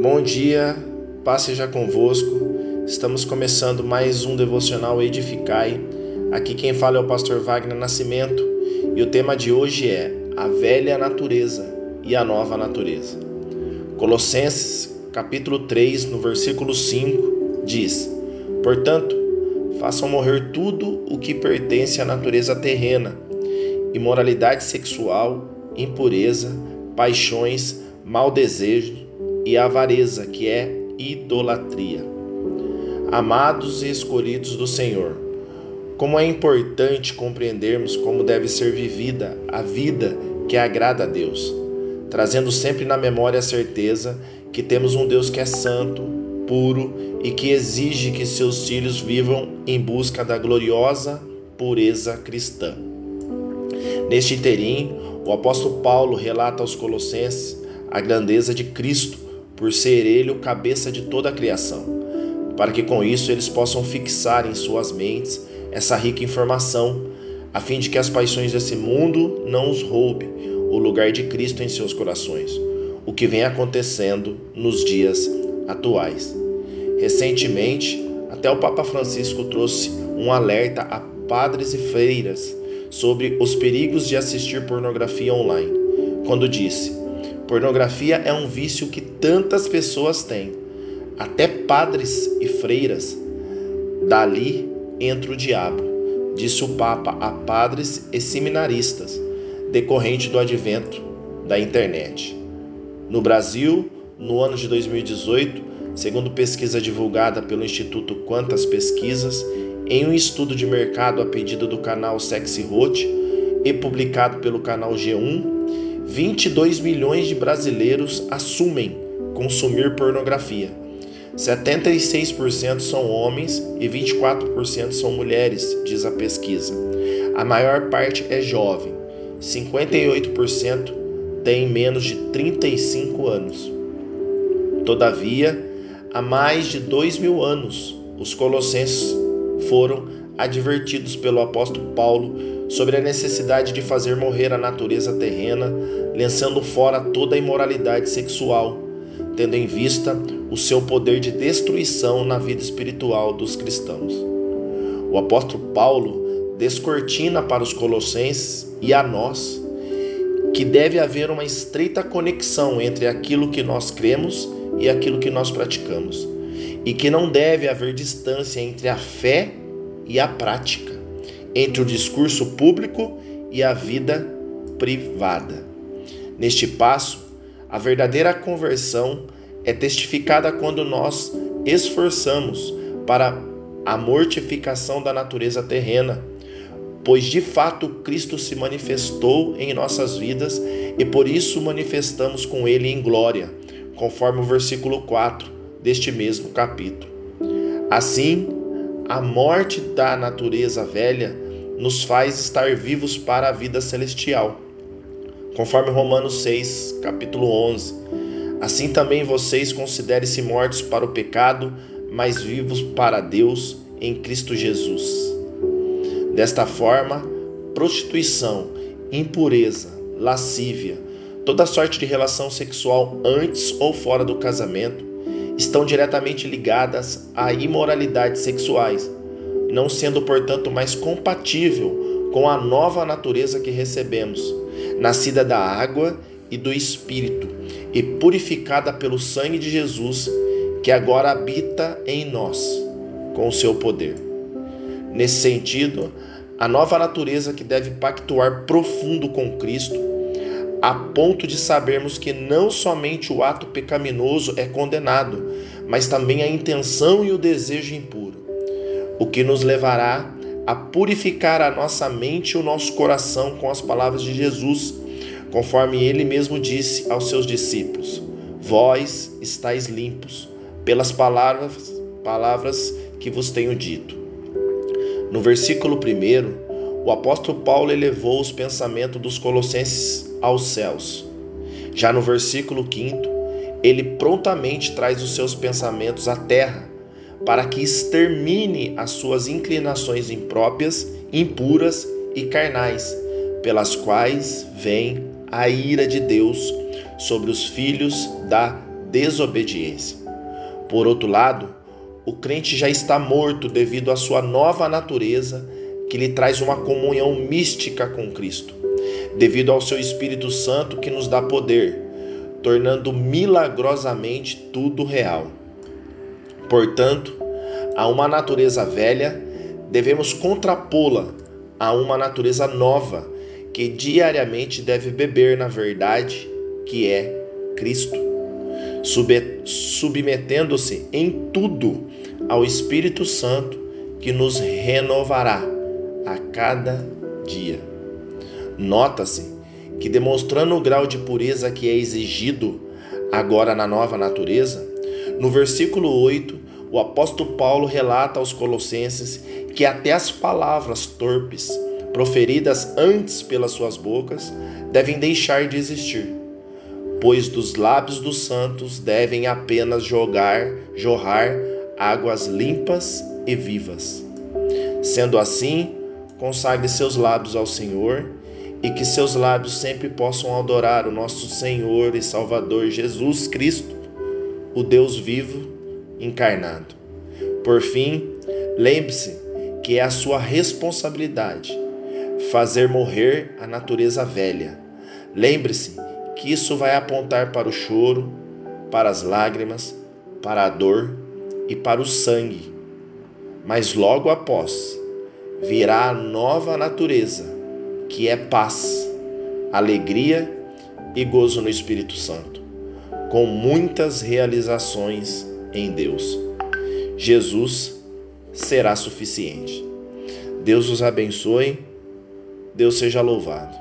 Bom dia, paz seja convosco. Estamos começando mais um devocional Edificai. Aqui quem fala é o pastor Wagner Nascimento e o tema de hoje é a velha natureza e a nova natureza. Colossenses, capítulo 3, no versículo 5, diz: Portanto, façam morrer tudo o que pertence à natureza terrena: imoralidade sexual, impureza, paixões, mau desejo e avareza, que é idolatria. Amados e escolhidos do Senhor, como é importante compreendermos como deve ser vivida a vida que agrada a Deus, trazendo sempre na memória a certeza que temos um Deus que é santo, puro e que exige que seus filhos vivam em busca da gloriosa pureza cristã. Neste interim, o apóstolo Paulo relata aos Colossenses a grandeza de Cristo por ser ele o cabeça de toda a criação, para que com isso eles possam fixar em suas mentes essa rica informação, a fim de que as paixões desse mundo não os roube o lugar de Cristo em seus corações, o que vem acontecendo nos dias atuais. Recentemente, até o Papa Francisco trouxe um alerta a padres e freiras sobre os perigos de assistir pornografia online, quando disse: Pornografia é um vício que tantas pessoas têm, até padres e freiras. Dali entra o diabo, disse o Papa a padres e seminaristas, decorrente do advento da internet. No Brasil, no ano de 2018, segundo pesquisa divulgada pelo Instituto Quantas Pesquisas, em um estudo de mercado a pedido do canal Sexy Hot e publicado pelo canal G1, 22 milhões de brasileiros assumem consumir pornografia. 76% são homens e 24% são mulheres, diz a pesquisa. A maior parte é jovem, 58% tem menos de 35 anos. Todavia, há mais de dois mil anos, os colossenses foram advertidos pelo apóstolo Paulo sobre a necessidade de fazer morrer a natureza terrena, lançando fora toda a imoralidade sexual, tendo em vista o seu poder de destruição na vida espiritual dos cristãos. O apóstolo Paulo descortina para os colossenses e a nós que deve haver uma estreita conexão entre aquilo que nós cremos e aquilo que nós praticamos, e que não deve haver distância entre a fé e a prática entre o discurso público e a vida privada. Neste passo, a verdadeira conversão é testificada quando nós esforçamos para a mortificação da natureza terrena, pois de fato Cristo se manifestou em nossas vidas e por isso manifestamos com ele em glória, conforme o versículo 4 deste mesmo capítulo. Assim, a morte da natureza velha nos faz estar vivos para a vida celestial. Conforme Romanos 6, capítulo 11. Assim também vocês considerem-se mortos para o pecado, mas vivos para Deus em Cristo Jesus. Desta forma, prostituição, impureza, lascívia, toda sorte de relação sexual antes ou fora do casamento estão diretamente ligadas a imoralidades sexuais não sendo, portanto, mais compatível com a nova natureza que recebemos, nascida da água e do Espírito, e purificada pelo sangue de Jesus, que agora habita em nós, com o seu poder. Nesse sentido, a nova natureza que deve pactuar profundo com Cristo, a ponto de sabermos que não somente o ato pecaminoso é condenado, mas também a intenção e o desejo impuro o que nos levará a purificar a nossa mente e o nosso coração com as palavras de Jesus, conforme ele mesmo disse aos seus discípulos: Vós estáis limpos pelas palavras, palavras que vos tenho dito. No versículo 1, o apóstolo Paulo elevou os pensamentos dos colossenses aos céus. Já no versículo 5, ele prontamente traz os seus pensamentos à terra para que extermine as suas inclinações impróprias, impuras e carnais, pelas quais vem a ira de Deus sobre os filhos da desobediência. Por outro lado, o crente já está morto devido à sua nova natureza, que lhe traz uma comunhão mística com Cristo, devido ao seu Espírito Santo que nos dá poder, tornando milagrosamente tudo real. Portanto, a uma natureza velha, devemos contrapô-la a uma natureza nova, que diariamente deve beber na verdade que é Cristo, submetendo-se em tudo ao Espírito Santo que nos renovará a cada dia. Nota-se que, demonstrando o grau de pureza que é exigido agora na nova natureza, no versículo 8, o apóstolo Paulo relata aos Colossenses que até as palavras torpes, proferidas antes pelas suas bocas, devem deixar de existir, pois dos lábios dos santos devem apenas jogar, jorrar águas limpas e vivas. Sendo assim, consagre seus lábios ao Senhor e que seus lábios sempre possam adorar o nosso Senhor e Salvador Jesus Cristo, o Deus vivo encarnado. Por fim, lembre-se que é a sua responsabilidade fazer morrer a natureza velha. Lembre-se que isso vai apontar para o choro, para as lágrimas, para a dor e para o sangue. Mas logo após virá a nova natureza, que é paz, alegria e gozo no Espírito Santo, com muitas realizações em Deus. Jesus será suficiente. Deus os abençoe, Deus seja louvado.